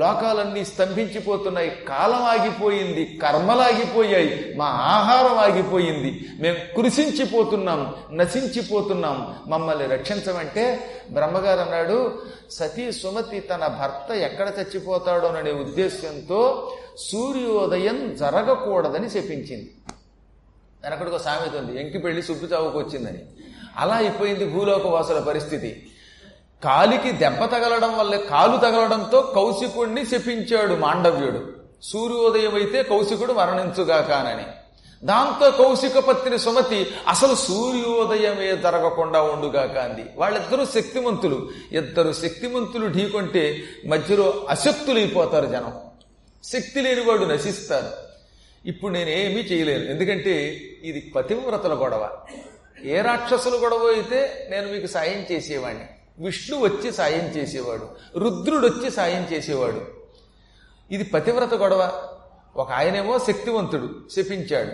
లోకాలన్నీ స్తంభించిపోతున్నాయి కాలం ఆగిపోయింది కర్మలాగిపోయాయి మా ఆహారం ఆగిపోయింది మేము కృషించిపోతున్నాం నశించిపోతున్నాం మమ్మల్ని రక్షించమంటే బ్రహ్మగారు అన్నాడు సతీ సుమతి తన భర్త ఎక్కడ చచ్చిపోతాడోననే ఉద్దేశంతో సూర్యోదయం జరగకూడదని చెప్పించింది. వెనకడికి సామెత ఉంది ఎంకి పెళ్ళి సుబ్బు చావుకు వచ్చిందని అలా అయిపోయింది భూలోక వాసుల పరిస్థితి. కాలికి దెబ్బ తగలడం వల్ల కాలు తగలడంతో కౌశికుణ్ణి శపించాడు మాండవ్యుడు. సూర్యోదయం అయితే కౌశికుడు మరణించుగాకానని. దాంతో కౌశిక పత్ని సుమతి అసలు సూర్యోదయమే జరగకుండా ఉండుగాక అంది వాళ్ళిద్దరూ శక్తిమంతులు. ఇద్దరు శక్తిమంతులు ఢీకొంటే మధ్యలో అశక్తులైపోతారు జనం. శక్తి లేనివాడు నశిస్తారు. ఇప్పుడు నేను ఏమీ చేయలేను. ఎందుకంటే ఇది పతివ్రతల గొడవ. ఏ రాక్షసుల గొడవ అయితే నేను మీకు సాయం చేసేవాడిని విష్ణు వచ్చి సాయం చేసేవాడు రుద్రుడు వచ్చి సాయం చేసేవాడు. ఇది పతివ్రత గొడవ. ఒక ఆయనేమో శక్తివంతుడు శపించాడు.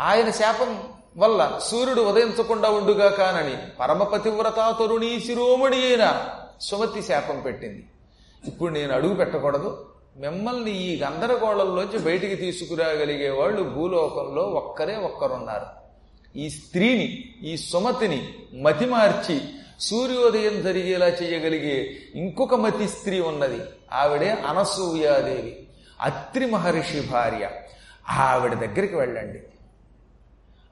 ఆయన శాపం వల్ల సూర్యుడు ఉదయించకుండా ఉండుగా కానని పరమపతివ్రత తరుణీ శిరోమణి అయిన సుమతి శాపం పెట్టింది. ఇప్పుడు నేను అడుగు పెట్టకూడదు. మిమ్మల్ని ఈ గందరగోళంలోంచి బయటికి తీసుకురాగలిగే వాళ్ళు భూలోకంలో ఒక్కరే ఒక్కరున్నారు. ఈ స్త్రీని ఈ సుమతిని మతి మార్చి సూర్యోదయం జరిగేలా చేయగలిగే ఇంకొక మతి స్త్రీ ఉన్నది. ఆవిడే అనసూయాదేవి. అత్రి మహర్షి భార్య. ఆవిడ దగ్గరికి వెళ్ళండి.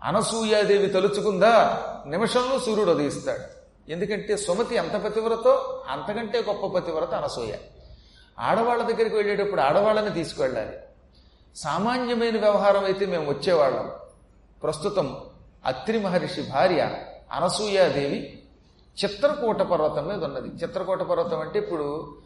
అనసూయాదేవి తలుచుకుందా? నిమిషంలో సూర్యుడు ఉదయిస్తాడు. ఎందుకంటే సుమతి ఎంత పతివ్రతో అంతకంటే గొప్ప పతివ్రత అనసూయ. ఆడవాళ్ళ దగ్గరికి వెళ్ళేటప్పుడు ఆడవాళ్ళని తీసుకువెళ్ళాలి. సామాన్యమైన వ్యవహారం అయితే మేము వచ్చేవాళ్ళం. ప్రస్తుతం అత్రి మహర్షి భార్య అనసూయాదేవి చిత్రకూట పర్వతం మీద ఉన్నది. చిత్రకూట పర్వతం అంటే ఇప్పుడు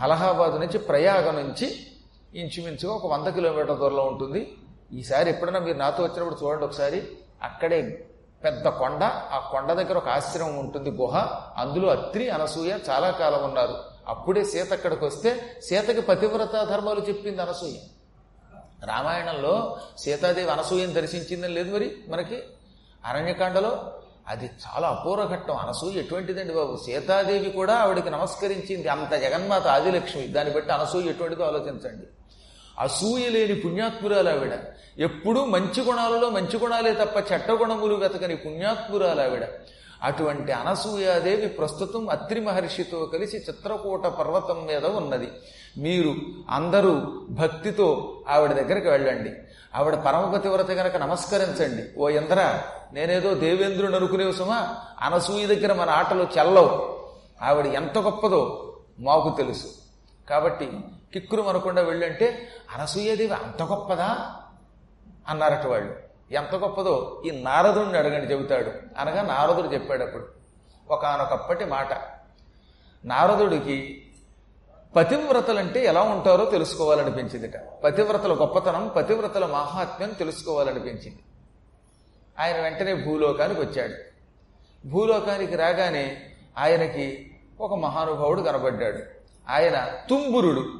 అలహాబాద్ నుంచి ప్రయాగ నుంచి ఇంచుమించుగా ఒక వంద కిలోమీటర్ దూరంలో ఉంటుంది. ఈసారి ఎప్పుడైనా మీరు నాతో వచ్చినప్పుడు చూడండి ఒకసారి. అక్కడే పెద్ద కొండ ఆ కొండ దగ్గర ఒక ఆశ్రమం ఉంటుంది గుహ. అందులో అత్రి అనసూయ చాలా కాలం ఉన్నారు. అప్పుడే సీత అక్కడికి వస్తే సీతకి పతివ్రత ధర్మాలు చెప్పింది అనసూయ. రామాయణంలో సీతాదేవి అనసూయని దర్శించిందని లేదు మరి మనకి? అరణ్యకాండలో అది చాలా అపూర్వ ఘట్టం. అనసూయ ఎటువంటిదండి బాబు? సీతాదేవి కూడా ఆవిడకి నమస్కరించింది. అంత జగన్మాత ఆదిలక్ష్మి. దాన్ని బట్టి అనసూయ ఎటువంటిదో ఆలోచించండి. అసూయ లేని పుణ్యాత్మురాలు ఆవిడ. ఎప్పుడూ మంచి గుణాలలో మంచి గుణాలే తప్ప చెడ్డ గుణములు వెతకని పుణ్యాత్మురాలు ఆవిడ. అటువంటి అనసూయాదేవి ప్రస్తుతం అత్రి మహర్షితో కలిసి చిత్రకూట పర్వతం మీద ఉన్నది. మీరు అందరూ భక్తితో ఆవిడ దగ్గరికి వెళ్ళండి. ఆవిడ పరమపతివ్రత గనక నమస్కరించండి. ఓ ఇంద్ర నేనేదో దేవేంద్రుని అనుకునేవు సుమా అనసూయ దగ్గర మన ఆటలు చెల్లవు. ఆవిడ ఎంత గొప్పదో మాకు తెలుసు. కాబట్టి కిక్కురు మనకుండా వెళ్ళంటే అనసూయదేవి అంత గొప్పదా? అన్నారట వాళ్ళు. ఎంత గొప్పదో ఈ నారదుడిని అడగండి చెబుతాడు. అనగా నారదుడు చెప్పాడు అప్పుడు. ఒకనొకప్పటి మాట. నారదుడికి పతివ్రతలంటే ఎలా ఉంటారో తెలుసుకోవాలనిపించిందిట. పతివ్రతల గొప్పతనం పతివ్రతల మహాత్మ్యం తెలుసుకోవాలనిపించింది. ఆయన వెంటనే భూలోకానికి వచ్చాడు. భూలోకానికి రాగానే ఆయనకి ఒక మహానుభావుడు కనబడ్డాడు. ఆయన తుంబురుడు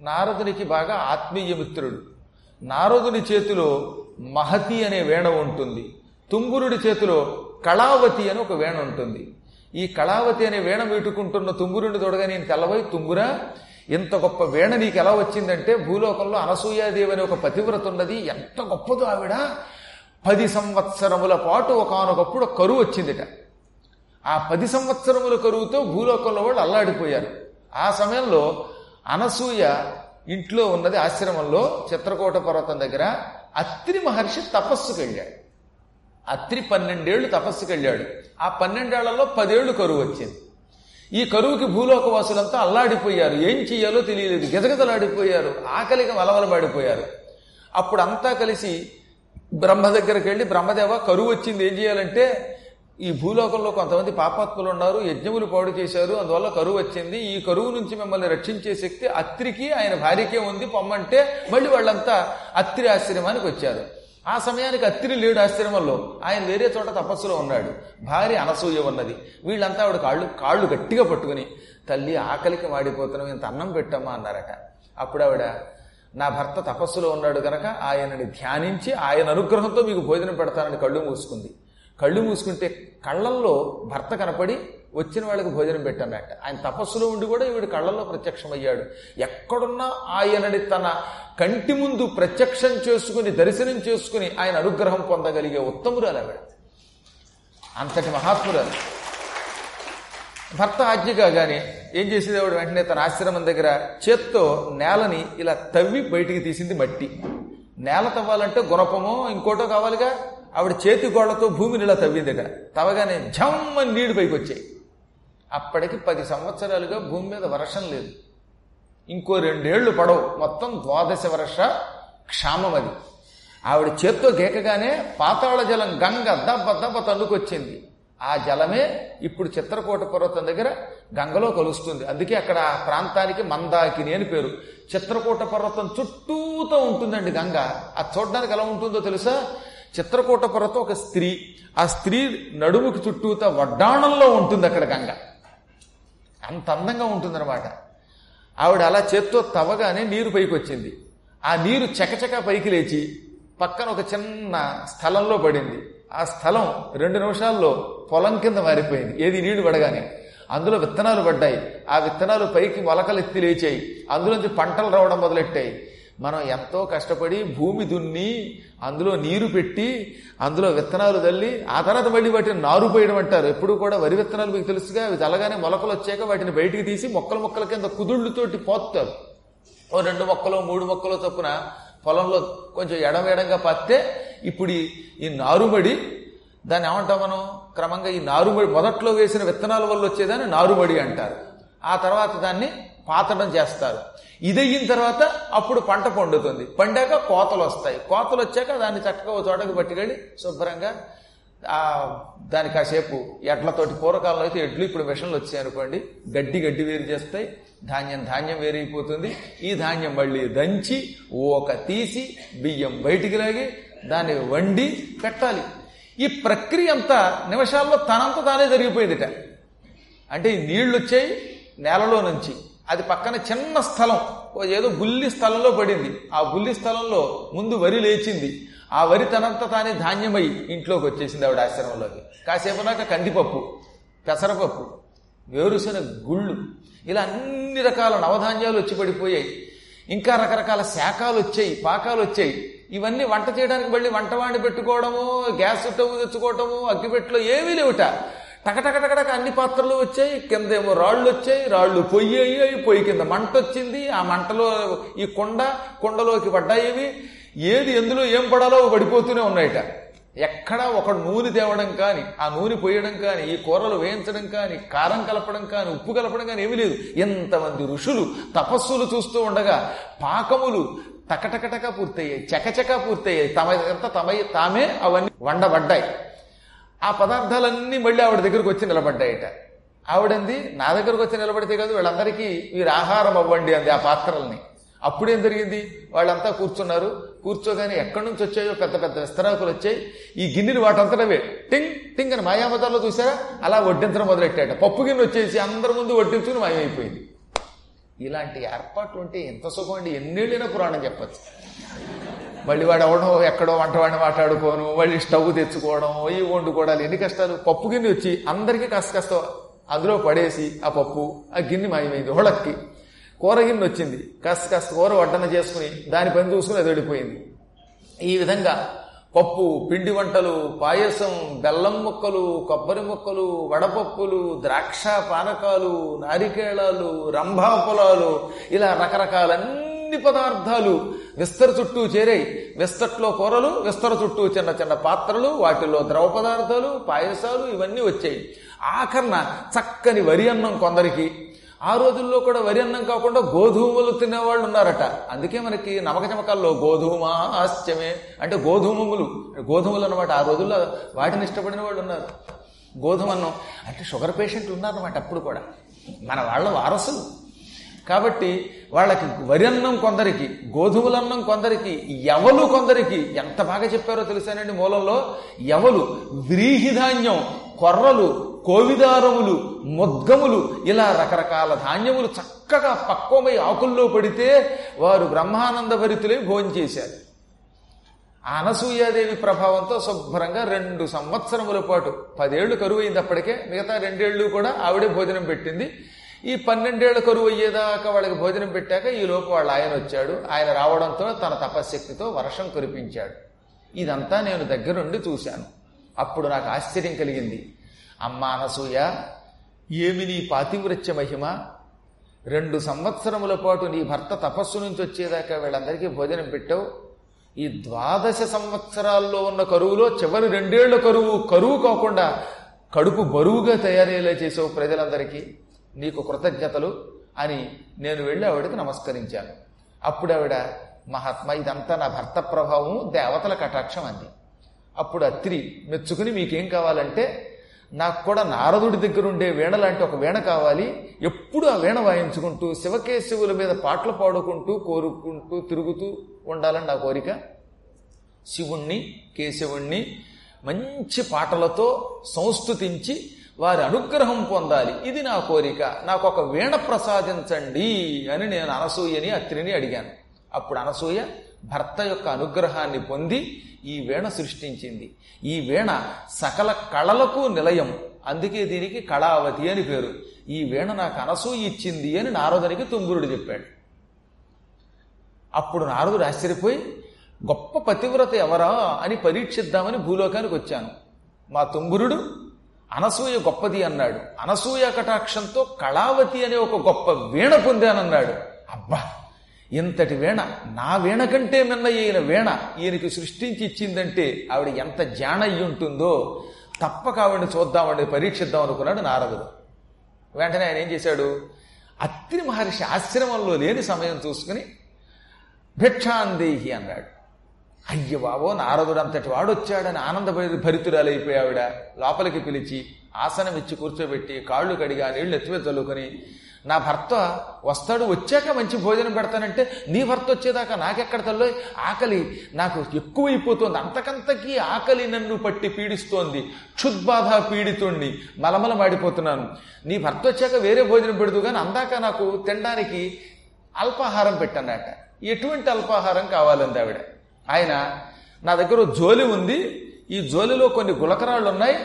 నారదునికి బాగా ఆత్మీయ మిత్రుడు. నారదుని చేతిలో మహతి అనే వేణ ఉంటుంది. తుంబురుడి చేతిలో కళావతి అని ఒక వేణ ఉంటుంది. ఈ కళావతి అనే వేణ వీటుకుంటున్న తుంగురుని తొడగా నేను తెల్లవై తుంగురా ఇంత గొప్ప వేణ నీకు ఎలా వచ్చిందంటే భూలోకంలో అనసూయాదేవి అనే ఒక పతివ్రత ఉన్నది. ఎంత గొప్పదో ఆవిడ. పది సంవత్సరముల పాటు ఒకనొకప్పుడు కరువు వచ్చిందిట. ఆ పది సంవత్సరముల కరువుతో భూలోకంలో వాళ్ళు అల్లాడిపోయారు. ఆ సమయంలో అనసూయ ఇంట్లో ఉన్నది ఆశ్రమంలో చిత్రకూట పర్వతం దగ్గర అత్రి మహర్షి తపస్సుకు వెళ్ళాడు అత్రి పన్నెండేళ్ళు తపస్సుకి వెళ్ళాడు. ఆ పన్నెండేళ్ళలో పదేళ్ళు కరువు వచ్చింది. ఈ కరువుకి భూలోక వాసులంతా అల్లాడిపోయారు. ఏం చెయ్యాలో తెలియలేదు. గిజగజలాడిపోయారు. ఆకలిగా మలమలబాడిపోయారు అప్పుడు అంతా కలిసి బ్రహ్మ దగ్గరికి వెళ్ళి బ్రహ్మదేవ కరువు వచ్చింది. ఏం చేయాలంటే ఈ భూలోకంలో కొంతమంది పాపాత్ములు ఉన్నారు. యజ్ఞములు పాడు చేశారు. అందువల్ల కరువు వచ్చింది. ఈ కరువు నుంచి మిమ్మల్ని రక్షించే శక్తి అత్రికి ఆయన భార్యకే ఉంది. పొమ్మంటే మళ్ళీ వాళ్ళంతా అత్రి ఆశ్రమానికి వచ్చారు. ఆ సమయానికి అత్తిరి లేడు ఆశ్రమంలో ఆయన వేరే చోట తపస్సులో ఉన్నాడు. భార్య అనసూయ ఉన్నది. వీళ్ళంతా ఆవిడ కాళ్ళు కాళ్ళు గట్టిగా పట్టుకుని తల్లి ఆకలికి మాడిపోతున్నాం ఇంత అన్నం పెట్టమ్మా అన్నారట. అప్పుడు ఆవిడ నా భర్త తపస్సులో ఉన్నాడు గనక ఆయనని ధ్యానించి ఆయన అనుగ్రహంతో మీకు భోజనం పెడతానని కళ్ళు మూసుకుంది. కళ్ళు మూసుకుంటే కళ్ళల్లో భర్త కనపడి వచ్చిన వాళ్ళకి భోజనం పెట్టానట ఆయన తపస్సులో ఉండి కూడా ఈవిడ కళ్ళల్లో ప్రత్యక్షమయ్యాడు. ఎక్కడున్నా ఆయనని తన కంటి ముందు ప్రత్యక్షం చేసుకుని దర్శనం చేసుకుని ఆయన అనుగ్రహం పొందగలిగే ఉత్తమురాలు ఆవిడ. అంతటి మహాత్మురాలు. భర్త ఆజ్ఞ కాగానే ఏం చేసేది ఆవిడ? వెంటనే తన ఆశ్రమం దగ్గర చేత్తో నేలని ఇలా తవ్వి బయటికి తీసింది మట్టి. నేల తవ్వాలంటే గుణపమో ఇంకోటో కావాలిగా? ఆవిడ చేతి గోళ్ళతో భూమిని ఇలా తవ్విందిట. తవ్వగానే ఝమ్మని నీళ్ళు పైకి వచ్చాయి అప్పటికి పది సంవత్సరాలుగా భూమి మీద వర్షం లేదు. ఇంకో రెండేళ్ళు పడవు. మొత్తం ద్వాదశ వర్ష క్షామం అది. ఆవిడ చేత్తో గేకగానే పాతాళ జలం గంగ దబ్బ దబ్బ తన్నుకొచ్చింది. ఆ జలమే ఇప్పుడు చిత్రకూట పర్వతం దగ్గర గంగలో కలుస్తుంది. అందుకే అక్కడ ఆ ప్రాంతానికి మందాకిని అని పేరు. చిత్రకూట పర్వతం చుట్టూతో ఉంటుందండి గంగ. అది చూడడానికి ఎలా ఉంటుందో తెలుసా? చిత్రకూట పర్వతం ఒక స్త్రీ. ఆ స్త్రీ నడుముకి చుట్టూతో వడ్డాణంలో ఉంటుంది అక్కడ గంగ. అంత అందంగా ఉంటుందన్నమాట. ఆవిడ అలా చేత్తో తవ్వగానే నీరు పైకి వచ్చింది ఆ నీరు చకచక పైకి లేచి పక్కన ఒక చిన్న స్థలంలో పడింది. ఆ స్థలం రెండు నిమిషాల్లో పొలం కింద మారిపోయింది. ఏది నీళ్ళు పడగానే. అందులో విత్తనాలు పడ్డాయి. ఆ విత్తనాలు పైకి మొలకలు ఎత్తి లేచాయి. అందులోంచి పంటలు రావడం మొదలెట్టాయి. మనం ఎంతో కష్టపడి భూమి దున్ని అందులో నీరు పెట్టి అందులో విత్తనాలు తల్లి ఆ తర్వాత మళ్ళీ వాటిని నారు పోయడం అంటారు. ఎప్పుడు కూడా వరి విత్తనాలు మీకు తెలుసుగా అవి చల్లగానే మొలకలు వచ్చాక వాటిని బయటికి తీసి మొక్కల మొక్కల కింద కుదుళ్ళుతోటి పోస్తారు. ఓ రెండు మొక్కలు మూడు మొక్కలు చొప్పున పొలంలో కొంచెం ఎడం ఎడంగా పత్తే ఇప్పుడు ఈ- ఈ నారుమడి దాన్ని ఏమంటాం మనం? క్రమంగా ఈ నారుమడి మొదట్లో వేసిన విత్తనాల వల్ల వచ్చేదాన్ని నారుమడి అంటారు. ఆ తర్వాత దాన్ని పాతడం చేస్తారు. ఇది అయిన తర్వాత అప్పుడు పంట పండుతుంది. పండాక కోతలు వస్తాయి. కోతలు వచ్చాక దాన్ని చక్కగా ఒక చోటకి పట్టుకెళ్ళి శుభ్రంగా దాని కాసేపు ఎడ్లతోటి పూర్వకాలంలో అయితే ఎడ్లు ఇప్పుడు మిషన్లు వచ్చాయి అనుకోండి. గడ్డి గడ్డి వేరు చేస్తాయి. ధాన్యం ధాన్యం వేరైపోతుంది. ఈ ధాన్యం మళ్ళీ దంచి ఓక తీసి బియ్యం బయటికి లాగి దాన్ని వండి పెట్టాలి. ఈ ప్రక్రియ అంతా నిమిషాల్లో తనంత తానే జరిగిపోయిందిట. అంటే నీళ్ళు నీళ్ళు వచ్చాయి నేలలో నుంచి. అది పక్కన చిన్న స్థలం ఓ ఏదో గుల్లి స్థలంలో పడింది. ఆ గుల్లి స్థలంలో ముందు వరి లేచింది. ఆ వరి తనంత తానే ధాన్యమై ఇంట్లోకి వచ్చేసింది ఆవిడ ఆశ్రమంలోకి. కాసేపు నాక కందిపప్పు పెసరపప్పు వేరుశనగ గుళ్ళు ఇలా అన్ని రకాల నవధాన్యాలు వచ్చి పడిపోయాయి. ఇంకా రకరకాల శాఖలు వచ్చాయి పాకాలు వచ్చాయి. ఇవన్నీ వంట చేయడానికి మళ్ళీ వంట వాడి పెట్టుకోవడము గ్యాస్ స్టవ్ తెచ్చుకోవటము అగ్గిపెట్టెలో ఏమీ లేవుట. టకటకటకటక అన్ని పాత్రలు వచ్చాయి కింద ఏమో రాళ్ళు వచ్చాయి రాళ్ళు పొయ్యి అయ్యాయి పొయ్యి కింద మంట వచ్చింది. ఆ మంటలో ఈ కొండ కొండలోకి పడ్డాయి ఏది ఎందులో ఏం పడాలో పడిపోతూనే ఉన్నాయట. ఎక్కడా ఒక నూనె తేవడం కానీ ఆ నూనె పోయడం కానీ ఈ కూరలు వేయించడం కానీ కారం కలపడం కానీ ఉప్పు కలపడం కానీ ఏమీ లేదు. ఎంతమంది ఋషులు తపస్సులు చూస్తూ ఉండగా పాకములు టకటకటక పూర్తయ్యాయి చకచక పూర్తయ్యాయి. తమ ఎంత తమ తామే అవన్నీ వండబడ్డాయి. ఆ పదార్థాలన్నీ మళ్ళీ ఆవిడ దగ్గరకు వచ్చి నిలబడ్డాయట. ఆవిడంది నా దగ్గరకు వచ్చి నిలబడితే కాదు వీళ్ళందరికీ వీరు ఆహారం అవ్వండి అంది ఆ పాత్రల్ని. అప్పుడేం జరిగింది? వాళ్ళంతా కూర్చున్నారు. కూర్చోగానే ఎక్కడి నుంచి వచ్చాయో పెద్ద పెద్ద విస్తరాకులు వచ్చాయి. ఈ గిన్నెలు వాటంతటవే. టింగ్ టింగ్ అని మాయామతాల్లో చూసారా? అలా వడ్డించడం మొదలెట్టాట పప్పు గిన్నె వచ్చేసి అందరి ముందు వడ్డించుకుని మాయమైపోయింది. ఇలాంటి ఏర్పాట్లు ఉంటే ఎంత సుఖం అండి. ఎన్నేళ్ళైనా పురాణం చెప్పచ్చు. మళ్ళీ వాడు అవడం ఎక్కడో వంట వాడిని మాట్లాడుకోను మళ్ళీ స్టవ్ తెచ్చుకోవడం ఈ వండుకోవడాలు ఎన్ని కష్టాలు. పప్పు గిన్నె వచ్చి అందరికీ కాస్త కాస్త అందులో పడేసి ఆ పప్పు ఆ గిన్నె మాయమైంది హోళక్కి. కూర గిన్నె వచ్చింది కాస్త కాస్త కూర వడ్డన చేసుకుని దాని పని చూసుకుని అది వెళ్ళిపోయింది. ఈ విధంగా పప్పు పిండి వంటలు పాయసం బెల్లం ముక్కలు కొబ్బరి ముక్కలు వడపప్పులు ద్రాక్ష పానకాలు నారికేళాలు రంభా పొలాలు ఇలా రకరకాలన్నీ పదార్థాలు విస్తర చుట్టూ చేరాయి. విస్తట్లో కూరలు విస్తర చుట్టూ చిన్న చిన్న పాత్రలు వాటిలో ద్రవ పదార్థాలు పాయసాలు ఇవన్నీ వచ్చాయి. ఆఖరణ చక్కని వరి అన్నం కొందరికి. ఆ రోజుల్లో కూడా వరి అన్నం కాకుండా గోధుమలు తినేవాళ్ళు ఉన్నారట. అందుకే మనకి నమకచమకాల్లో గోధుమ ఆశ్చమే అంటే గోధుమములు గోధుమలు అనమాట ఆ రోజుల్లో వాటిని ఇష్టపడిన వాళ్ళు ఉన్నారు. గోధుమ అన్నం అంటే షుగర్ పేషెంట్ ఉన్నారన్నమాట అప్పుడు కూడా. మన వాళ్ళ వారసులు. కాబట్టి వాళ్ళకి వరి అన్నం కొందరికి గోధుమలన్నం కొందరికి ఎవలు కొందరికి ఎంత బాగా చెప్పారో తెలుసానండి మూలంలో? ఎవలు వ్రీహిధాన్యం కొర్రలు కోవిదారములు ముద్గములు ఇలా రకరకాల ధాన్యములు చక్కగా పక్వమై ఆకుల్లో పడితే వారు బ్రహ్మానంద భరితులై భోంచేశారు అనసూయాదేవి ప్రభావంతో శుభ్రంగా రెండు సంవత్సరముల పాటు పదేళ్ళు కరువు అయింది అప్పటికే మిగతా రెండేళ్ళు కూడా ఆవిడే భోజనం పెట్టింది. ఈ పన్నెండేళ్ళ కరువు అయ్యేదాకా వాళ్ళకి భోజనం పెట్టాక ఈ లోపు వాళ్ళ ఆయన వచ్చాడు. ఆయన రావడంతో తన తపశ్శక్తితో వర్షం కురిపించాడు. ఇదంతా నేను దగ్గరుండి చూశాను. అప్పుడు నాకు ఆశ్చర్యం కలిగింది. అమ్మ అనసూయ ఏమి నీ పాతివృత్య మహిమ? రెండు సంవత్సరముల పాటు నీ భర్త తపస్సు నుంచి వచ్చేదాకా వీళ్ళందరికీ భోజనం పెట్టావు. ఈ ద్వాదశ సంవత్సరాల్లో ఉన్న కరువులో చివరి రెండేళ్ళ కరువు కరువు కాకుండా కడుపు బరువుగా తయారయ్యేలా చేసావు ప్రజలందరికీ. నీకు కృతజ్ఞతలు అని నేను వెళ్ళి ఆవిడకి నమస్కరించాను. అప్పుడు ఆవిడ మహాత్మా ఇదంతా నా భర్త ప్రభావం దేవతల కటాక్షం అంది. అప్పుడు అత్రి మెచ్చుకుని మీకేం కావాలంటే నాకు కూడా నారదుడి దగ్గర ఉండే వీణ లాంటి ఒక వీణ కావాలి. ఎప్పుడు ఆ వీణ వాయించుకుంటూ శివకేశవుల మీద పాటలు పాడుకుంటూ కోరుకుంటూ తిరుగుతూ ఉండాలని నా కోరిక? శివుణ్ణి కేశవుణ్ణి మంచి పాటలతో సంస్థుతించి వారి అనుగ్రహం పొందాలి. ఇది నా కోరిక. నాకు ఒక వీణ ప్రసాదించండి అని నేను అనసూయని అత్రిని అడిగాను. అప్పుడు అనసూయ భర్త యొక్క అనుగ్రహాన్ని పొంది ఈ వీణ సృష్టించింది. ఈ వీణ సకల కళలకు నిలయం. అందుకే దీనికి కళావతి అని పేరు. ఈ వీణ నాకు అనసూయ ఇచ్చింది అని నారదునికి తుంగురుడు చెప్పాడు. అప్పుడు నారదుడు ఆశ్చర్యపోయి గొప్ప పతివ్రత ఎవరా? అని పరీక్షిద్దామని భూలోకానికి వచ్చాను. మా తుంగురుడు అనసూయ గొప్పది అన్నాడు. అనసూయ కటాక్షంతో కళావతి అనే ఒక గొప్ప వీణ పొందానన్నాడు. అబ్బా! ఇంతటి వీణ నా వీణ కంటే మిన్న ఈయన వీణ ఈయనకి సృష్టించి ఇచ్చిందంటే ఆవిడ ఎంత జాణ అయి ఉంటుందో తప్పక ఆవిడని చూద్దామని పరీక్షిద్దాం అనుకున్నాడు నారదుడు. వెంటనే ఆయన ఏం చేశాడు? అత్రి మహర్షి ఆశ్రమంలో లేని సమయం చూసుకుని భిక్షాందేహి అన్నాడు. అయ్య బాబో నారదుడు అంతటి వాడు వచ్చాడని ఆనంద భరితురాలైపోయి ఆవిడ లోపలికి పిలిచి ఆసనం ఇచ్చి కూర్చోబెట్టి కాళ్ళు కడిగా నీళ్ళు ఎత్తిమే చల్లుకొని నా భర్త వస్తాడు వచ్చాక మంచి భోజనం పెడతానంటే నీ భర్త వచ్చేదాకా నాకెక్కడ తల్లో ఆకలి నాకు ఎక్కువైపోతుంది. అంతకంతకీ ఆకలి నన్ను పట్టి పీడిస్తోంది. క్షుద్బాధ పీడితోండి మలమల మాడిపోతున్నాను నీ భర్త వచ్చాక వేరే భోజనం పెడదు కానీ అందాక నాకు తినడానికి అల్పాహారం పెట్టన్నట్ట ఎటువంటి అల్పాహారం కావాలంది ఆవిడ ఆయన నా దగ్గర జోలి ఉంది ఈ జోలిలో కొన్ని గులకరాళ్ళు ఉన్నాయి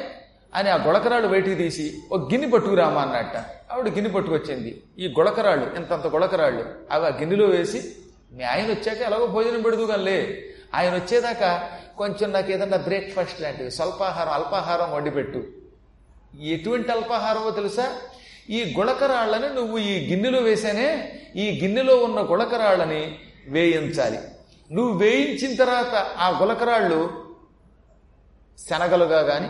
అని ఆ గుళకరాళ్ళు బయటికి తీసి ఒక గిన్నె పట్టుకురామా అన్నట్ట. ఆవిడ గిన్నె పట్టుకొచ్చింది. ఈ గుళకరాళ్ళు ఇంతంత గుళకరాళ్ళు అవి ఆ గిన్నెలో వేసి మీ ఆయన వచ్చాక ఎలాగో భోజనం పెడదు లే ఆయన వచ్చేదాకా కొంచెం నాకు ఏదన్నా బ్రేక్ఫాస్ట్ లాంటివి స్వల్పాహారం అల్పాహారం వండిపెట్టు ఎటువంటి అల్పాహారమో తెలుసా? ఈ గుళకరాళ్ళని నువ్వు ఈ గిన్నెలో వేసానే ఈ గిన్నెలో ఉన్న గుళకరాళ్ళని వేయించాలి. నువ్వు వేయించిన తర్వాత ఆ గులకరాళ్ళు శనగలుగా కానీ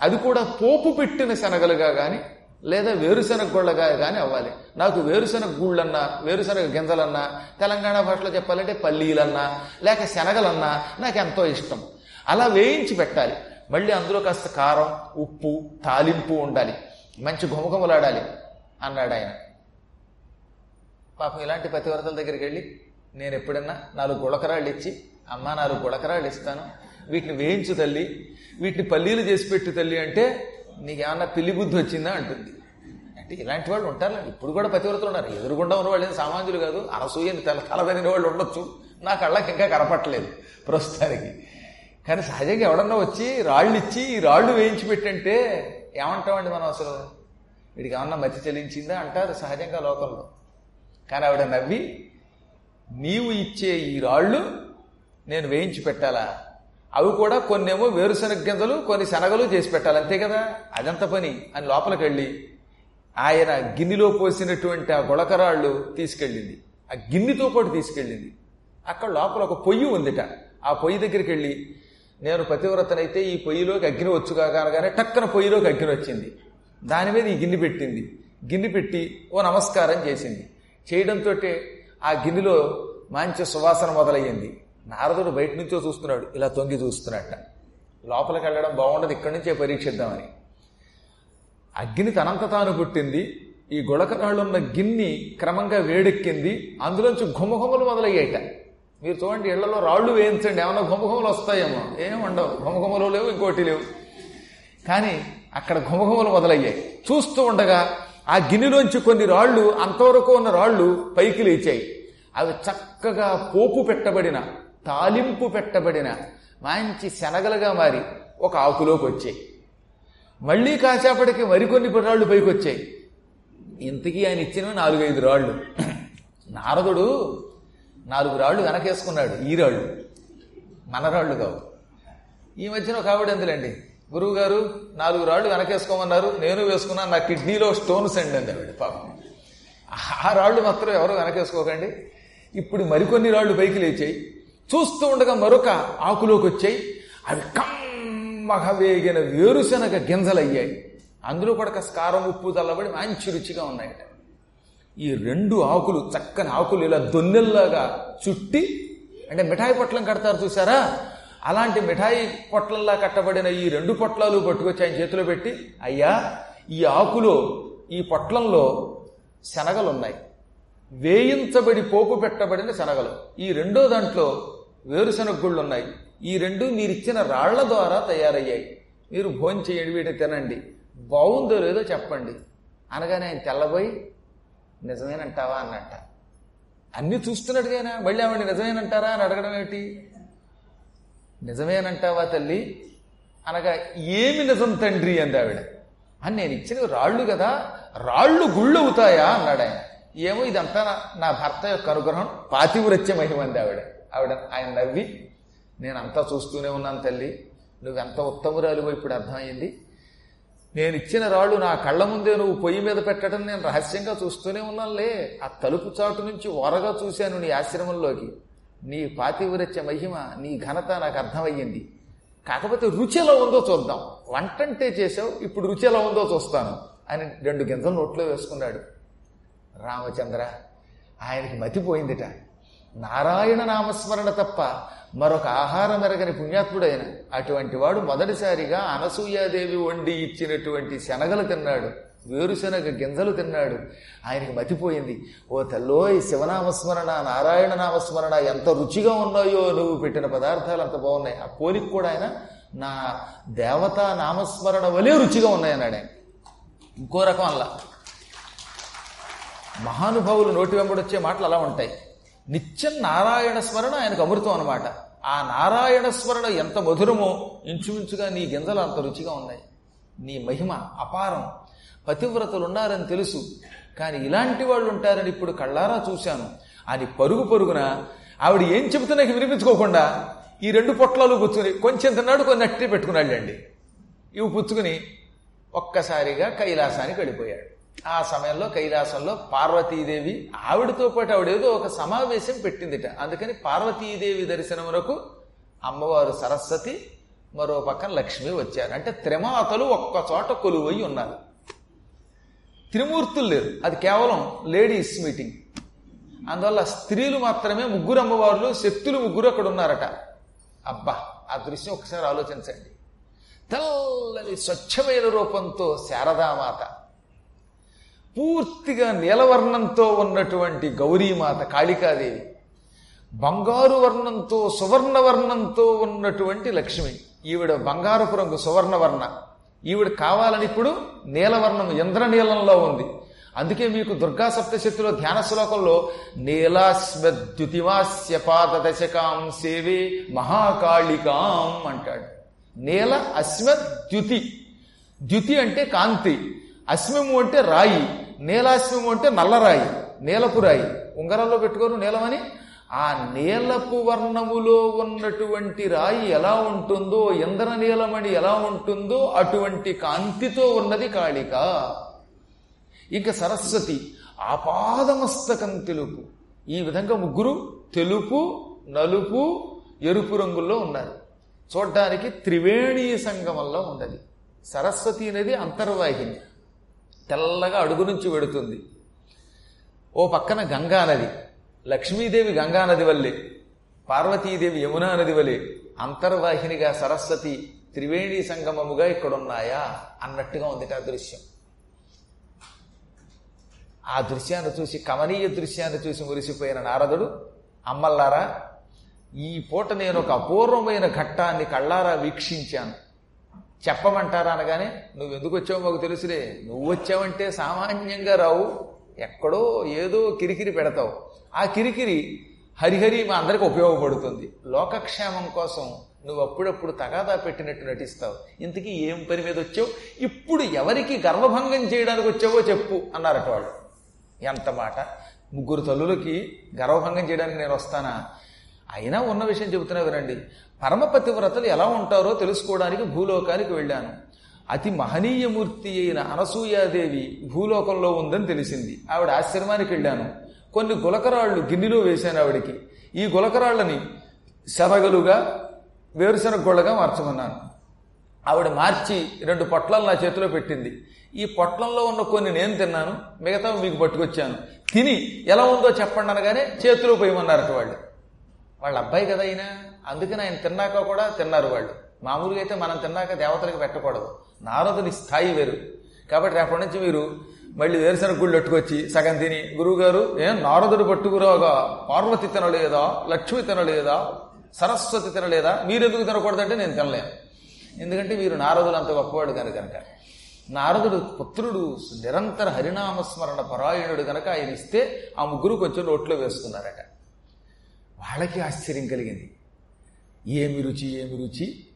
అది కూడా పోపు పెట్టిన శనగలుగా కానీ లేదా వేరుశనగ గుళ్ళగా కానీ అవ్వాలి. నాకు వేరుశనగ గుళ్ళన్నా వేరుశనగ గింజలన్నా తెలంగాణ భాషలో చెప్పాలంటే పల్లీలన్నా లేక శనగలన్నా నాకు ఎంతో ఇష్టం. అలా వేయించి పెట్టాలి. మళ్ళీ అందులో కాస్త కారం ఉప్పు తాలింపు ఉండాలి. మంచి ఘుమఘుమలాడాలి అన్నాడు ఆయన పాపం ఇలాంటి పతివర్తల దగ్గరికి వెళ్ళి నేను ఎప్పుడన్నా నాలుగు గుళకరాళ్ళు ఇచ్చి అమ్మ నాలుగు గుళకరాళ్ళు ఇస్తాను. వీటిని వేయించు తల్లి. వీటిని పల్లీలు చేసి పెట్టు తల్లి అంటే నీకేమన్నా పిల్లి బుద్ధి వచ్చిందా? అంటుంది. అంటే ఇలాంటి వాళ్ళు ఉంటారు ఇప్పుడు కూడా పతివ్రతలు ఉన్నారు. ఎదురుగుండా ఉన్న వాళ్ళు ఏం సామాన్యులు కాదు. అనసూయని తల తలదగిన వాళ్ళు ఉండొచ్చు. నా కళ్ళకి ఇంకా కనపట్టలేదు ప్రస్తుతానికి. కానీ సహజంగా ఎవడన్నా వచ్చి రాళ్ళు ఇచ్చి ఈ రాళ్ళు వేయించి పెట్టంటే ఏమంటామండి మనం అసలు? వీడికి ఏమన్నా మతి చెల్లించిందా అంటారు సహజంగా లోకంలో. కానీ ఆవిడ నవ్వి నీవు ఇచ్చే ఈ రాళ్ళు నేను వేయించి పెట్టాలా? అవి కూడా కొన్నేమో వేరుశనగ గింజలు కొన్ని శనగలు చేసి పెట్టాలి అంతే కదా? అదంత పని. అని లోపలికి వెళ్ళి ఆయన గిన్నెలో పోసినటువంటి ఆ గుళకరాళ్ళు తీసుకెళ్ళింది. ఆ గిన్నెతో పాటు తీసుకెళ్ళింది. అక్కడ లోపల ఒక పొయ్యి ఉందిట. ఆ పొయ్యి దగ్గరికి వెళ్ళి నేను పతివ్రతనైతే ఈ పొయ్యిలోకి అగ్ని వచ్చు కాగానే టక్కన పొయ్యిలోకి అగ్ని వచ్చింది. దాని మీద ఈ గిన్నె పెట్టింది. గిన్నె పెట్టి ఓ నమస్కారం చేసింది. చేయడంతో ఆ గిన్నెలో మంచి సువాసన మొదలయ్యింది. నారదుడు బయట నుంచో చూస్తున్నాడు. ఇలా తొంగి చూస్తున్నట్ట. లోపలికి వెళ్ళడం బాగుండదు. ఇక్కడి నుంచే పరీక్షిద్దామని. అగ్ని తనంత తాను పుట్టింది. ఈ గుళకరాళ్ళున్న గిన్ని క్రమంగా వేడెక్కింది. అందులోంచి ఘుమఘుమలు మొదలయ్యాయిట మీరు చూడండి ఇళ్ళలో రాళ్ళు వేయించండి. ఏమన్నా ఘుమఘుమలు వస్తాయేమో. ఏం ఉండవు. ఘుమఘుమలు లేవు ఇంకోటి లేవు. కానీ అక్కడ ఘుమఘుమలు మొదలయ్యాయి. చూస్తూ ఉండగా ఆ గిన్నెలోంచి కొన్ని రాళ్ళు అంతవరకు ఉన్న రాళ్ళు పైకి లేచాయి. అవి చక్కగా పోపు పెట్టబడిన తాలింపు పెట్టబడిన మంచి శనగలుగా మారి ఒక ఆకులోకి వచ్చాయి. మళ్ళీ కాసేపటికి మరికొన్ని రాళ్ళు పైకి వచ్చాయి ఇంతకీ ఆయన ఇచ్చినవి నాలుగైదు రాళ్ళు. నారదుడు నాలుగు రాళ్ళు వెనకేసుకున్నాడు. ఈ రాళ్ళు మన రాళ్ళు కావు. ఈ మధ్యన ఒక ఆవిడ ఎందులండి? గురువు గారు నాలుగు రాళ్ళు వెనకేసుకోమన్నారు. నేను వేసుకున్నాను నా కిడ్నీలో స్టోన్స్ అండి అంది ఆవిడ పాపం. ఆ రాళ్ళు మాత్రం ఎవరు వెనకేసుకోకండి. ఇప్పుడు మరికొన్ని రాళ్ళు పైకి లేచాయి. చూస్తూ ఉండగా మరొక ఆకులోకి వచ్చాయి. అవి కమ్మగా వేగిన వేరుశనగ గింజలయ్యాయి అందులో కూడా స్కారం ఉప్పు చల్లబడి మంచి రుచిగా ఉన్నాయట. ఈ రెండు ఆకులు చక్కని ఆకులు ఇలా దొన్నెల్లాగా చుట్టి అంటే మిఠాయి పొట్లం కడతారు చూసారా? అలాంటి మిఠాయి పొట్లల్లా కట్టబడిన ఈ రెండు పొట్లాలు పట్టుకొచ్చి ఆయన చేతిలో పెట్టి అయ్యా ఈ ఆకులో ఈ పొట్లంలో శనగలు ఉన్నాయి వేయించబడి పోపు పెట్టబడిన శనగలు. ఈ రెండో దాంట్లో వేరుశనగ గుళ్ళు ఉన్నాయి ఈ రెండు మీరిచ్చిన రాళ్ళ ద్వారా తయారయ్యాయి. మీరు భోజనం చేయండి వీటిని తినండి. బాగుందో లేదో చెప్పండి. అనగానే ఆయన తెల్లబోయి నిజమేనంటావా? అన్నట్ట. అన్ని చూస్తున్నట్టుగానే మళ్ళీ ఆవిడ నిజమేనంటారా? అని అడగడం ఏమిటి నిజమేనంటావా తల్లి? అనగా ఏమి నిజం తండ్రి? అంది ఆవిడ అని నేను ఇచ్చిన రాళ్ళు కదా రాళ్ళు గుళ్ళు అవుతాయా అన్నాడు ఆయన ఏమో ఇదంతా నా- నా భర్త యొక్క అనుగ్రహం పాతివృత్య మహిమంది ఆవిడ ఆవిడ ఆయన నవ్వి నేను అంతా చూస్తూనే ఉన్నాను తల్లి. నువ్వెంత ఉత్తమురాలువో ఇప్పుడు అర్థమైంది నేను ఇచ్చిన రాళ్ళు నా కళ్ళ ముందే నువ్వు పొయ్యి మీద పెట్టడం నేను రహస్యంగా చూస్తూనే ఉన్నానులే. ఆ తలుపు చాటు నుంచి ఓరగా చూశాను నీ ఆశ్రమంలోకి. నీ పాతివ్రత్య మహిమ నీ ఘనత నాకు అర్థమయ్యింది. కాకపోతే రుచి ఎలా ఉందో చూద్దాం. వంటంటే చేసావు ఇప్పుడు రుచి ఎలా ఉందో చూస్తాను అని రెండు గింజలు నోట్లో వేసుకున్నాడు. రామచంద్ర ఆయనకి మతిపోయిందిట నారాయణ నామస్మరణ తప్ప మరొక ఆహారం ఎరగని పుణ్యాత్ముడైన అటువంటి వాడు మొదటిసారిగా అనసూయాదేవి వండి ఇచ్చినటువంటి శనగలు తిన్నాడు. వేరుశనగ గింజలు తిన్నాడు. ఆయనకి మతిపోయింది. ఓ తల్లోయ్ శివనామస్మరణ నారాయణ నామస్మరణ ఎంత రుచిగా ఉన్నాయో నువ్వు పెట్టిన పదార్థాలు అంత బాగున్నాయి. ఆ పోలిక కూడా ఆయన నా దేవతా నామస్మరణ వలే రుచిగా ఉన్నాయన్నాడు. ఆయన ఇంకో రకం అలా. మహానుభావులు నోటి వెంబడొచ్చే మాటలు అలా ఉంటాయి. నిత్యం నారాయణ స్మరణ ఆయనకు అమృతం అనమాట ఆ నారాయణ స్మరణ ఎంత మధురమో ఇంచుమించుగా నీ గింజలు అంత రుచిగా ఉన్నాయి. నీ మహిమ అపారం. పతివ్రతలు ఉన్నారని తెలుసు. కానీ ఇలాంటి వాళ్ళు ఉంటారని ఇప్పుడు కళ్ళారా చూశాను. అని పరుగు పరుగున ఆవిడ ఏం చెబుతున్నా వినిపించుకోకుండా ఈ రెండు పొట్లాలు పుచ్చుకుని కొంచెం తిన్నాడు కొన్ని అట్టి పెట్టుకున్నాళ్ళండి ఇవి పుచ్చుకుని ఒక్కసారిగా కైలాసానికి వెళ్ళిపోయాడు. ఆ సమయంలో కైలాసంలో పార్వతీదేవి ఆవిడతో పాటు ఆవిడేదో ఒక సమావేశం పెట్టిందిట. అందుకని పార్వతీదేవి దర్శనమునకు అమ్మవారు సరస్వతి మరో పక్కన లక్ష్మి వచ్చారు. అంటే త్రిమాతలు ఒక్క చోట కొలువై ఉన్నారు. త్రిమూర్తులు లేరు. అది కేవలం లేడీస్ మీటింగ్. అందువల్ల స్త్రీలు మాత్రమే ముగ్గురు అమ్మవారులు శక్తులు ముగ్గురు అక్కడ ఉన్నారట. అబ్బా ఆ దృశ్యం ఒకసారి ఆలోచించండి. తెల్లని స్వచ్ఛమైన రూపంతో శారదామాత పూర్తిగా నీలవర్ణంతో ఉన్నటువంటి గౌరీమాత కాళికాదేవి బంగారు వర్ణంతో సువర్ణ వర్ణంతో ఉన్నటువంటి లక్ష్మి. ఈవిడ బంగారపు రంగు సువర్ణవర్ణ. ఈవిడ కావాలని ఇప్పుడు నీలవర్ణం ఇంద్రనీలంలో ఉంది. అందుకే మీకు దుర్గా సప్తశక్తిలో ధ్యాన శ్లోకంలో నీలాస్మద్యుతిమాస్య పాద దశకాం సేవే మహాకాళికాం అంటాడు. నీల అశ్మద్యుతి ద్యుతి. అంటే కాంతి. అశ్మము అంటే రాయి. నీలాశ్మము అంటే నల్లరాయి. నీలపు రాయి. ఉంగరంలో పెట్టుకోరు నీలమని ఆ నీలపు వర్ణములో ఉన్నటువంటి రాయి ఎలా ఉంటుందో ఇంద్ర నీలమణి ఎలా ఉంటుందో అటువంటి కాంతితో ఉన్నది కాళిక. ఇక సరస్వతి ఆపాదమస్తకం తెలుపు. ఈ విధంగా ముగ్గురు తెలుపు నలుపు ఎరుపు రంగుల్లో ఉన్నారు. చూడ్డానికి త్రివేణీ సంగమంలో ఉన్నది. సరస్వతి అనేది అంతర్వాహిని. తెల్లగా అడుగు నుంచి పెడుతుంది ఓ పక్కన గంగా నది. లక్ష్మీదేవి గంగా నది వల్లే పార్వతీదేవి యమునా నది వలె అంతర్వాహినిగా సరస్వతి త్రివేణి సంగమముగా ఇక్కడున్నాయా అన్నట్టుగా ఉంది ఆ దృశ్యం. ఆ దృశ్యాన్ని చూసి కమనీయ దృశ్యాన్ని చూసి మురిసిపోయిన నారదుడు అమ్మల్లారా ఈ పూట నేను ఒక అపూర్వమైన ఘట్టాన్ని కళ్ళారా వీక్షించాను. చెప్పమంటారా అనగానే నువ్వు ఎందుకు మాకు తెలుసులే. నువ్వు వచ్చావంటే సామాన్యంగా రావు. ఎక్కడో ఏదో కిరికిరి పెడతావు. ఆ కిరికిరి హరిహరి మా అందరికి ఉపయోగపడుతుంది. లోకక్షేమం కోసం నువ్వు అప్పుడప్పుడు తగాదా పెట్టినట్టు నటిస్తావు. ఇంతకీ ఏం పని మీద వచ్చావు? ఇప్పుడు ఎవరికి గర్వభంగం చేయడానికి వచ్చావో చెప్పు అన్నారట వాళ్ళు. ఎంత మాట. ముగ్గురు తల్లులకి గర్వభంగం చేయడానికి నేను వస్తానా? అయినా ఉన్న విషయం చెబుతున్నా వినండి. పరమపతివ్రతలు ఎలా ఉంటారో తెలుసుకోవడానికి భూలోకానికి వెళ్ళాను. అతి మహనీయమూర్తి అయిన అనసూయాదేవి భూలోకంలో ఉందని తెలిసింది. ఆవిడ ఆశ్రమానికి వెళ్ళాను. కొన్ని గులకరాళ్ళు గిన్నెలో వేశాను ఆవిడికి. ఈ గులకరాళ్ళని శరగలుగా వేరుశనగ గొళ్ళగా మార్చమన్నాను. ఆవిడ మార్చి రెండు పొట్లాలు నా చేతిలో పెట్టింది. ఈ పొట్లంలో ఉన్న కొన్ని నేను తిన్నాను మిగతా మీకు పట్టుకొచ్చాను. తిని ఎలా ఉందో చెప్పండి అనగానే చేతిలో పోయమన్నారట వాళ్ళు. వాళ్ళ అబ్బాయి కదా అయినా అందుకని ఆయన తిన్నాక కూడా తిన్నారు వాళ్ళు. మామూలుగా అయితే మనం తిన్నాక దేవతలకు పెట్టకూడదు. నారదుని స్థాయి వేరు. కాబట్టి రేపటి నుంచి మీరు మళ్ళీ వేరుశనగ గుళ్ళు పెట్టుకొచ్చి సగం తిని గురువుగారు ఏం నారదుడు పట్టుకురాగా పార్వతి తినలేదా లక్ష్మి తినలేదా సరస్వతి తినలేదా మీరెందుకు తినకూడదంటే నేను తినలేను. ఎందుకంటే వీరు నారదులు అంత గొప్పవాడు కనుక కనుక. నారదుడు పుత్రుడు నిరంతర హరినామస్మరణ పరాయణుడు కనుక ఆయన ఇస్తే ఆ ముగ్గురు కొంచెం నోట్లో వేసుకున్నారట. వాళ్ళకి ఆశ్చర్యం కలిగింది. ఏమి రుచి ఏమి రుచి?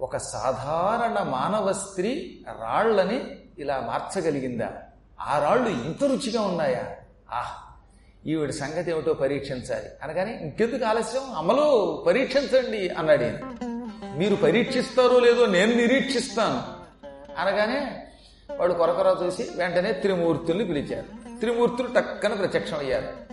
ఒక సాధారణ మానవ స్త్రీ రాళ్ళని ఇలా మార్చగలిగిందా? ఆ రాళ్ళు ఇంత రుచిగా ఉన్నాయా? ఆహ్ ఈవిడ సంగతి ఏమిటో పరీక్షించాలి. అనగానే ఇంకెందుకు ఆలస్యం? అమలు పరీక్షించండి అన్నాడు ఈయన. మీరు పరీక్షిస్తారో లేదో నేను నిరీక్షిస్తాను. అనగానే వాడు కొరకొర చూసి వెంటనే త్రిమూర్తుల్ని పిలిచారు. త్రిమూర్తులు టక్కన ప్రత్యక్షం అయ్యారు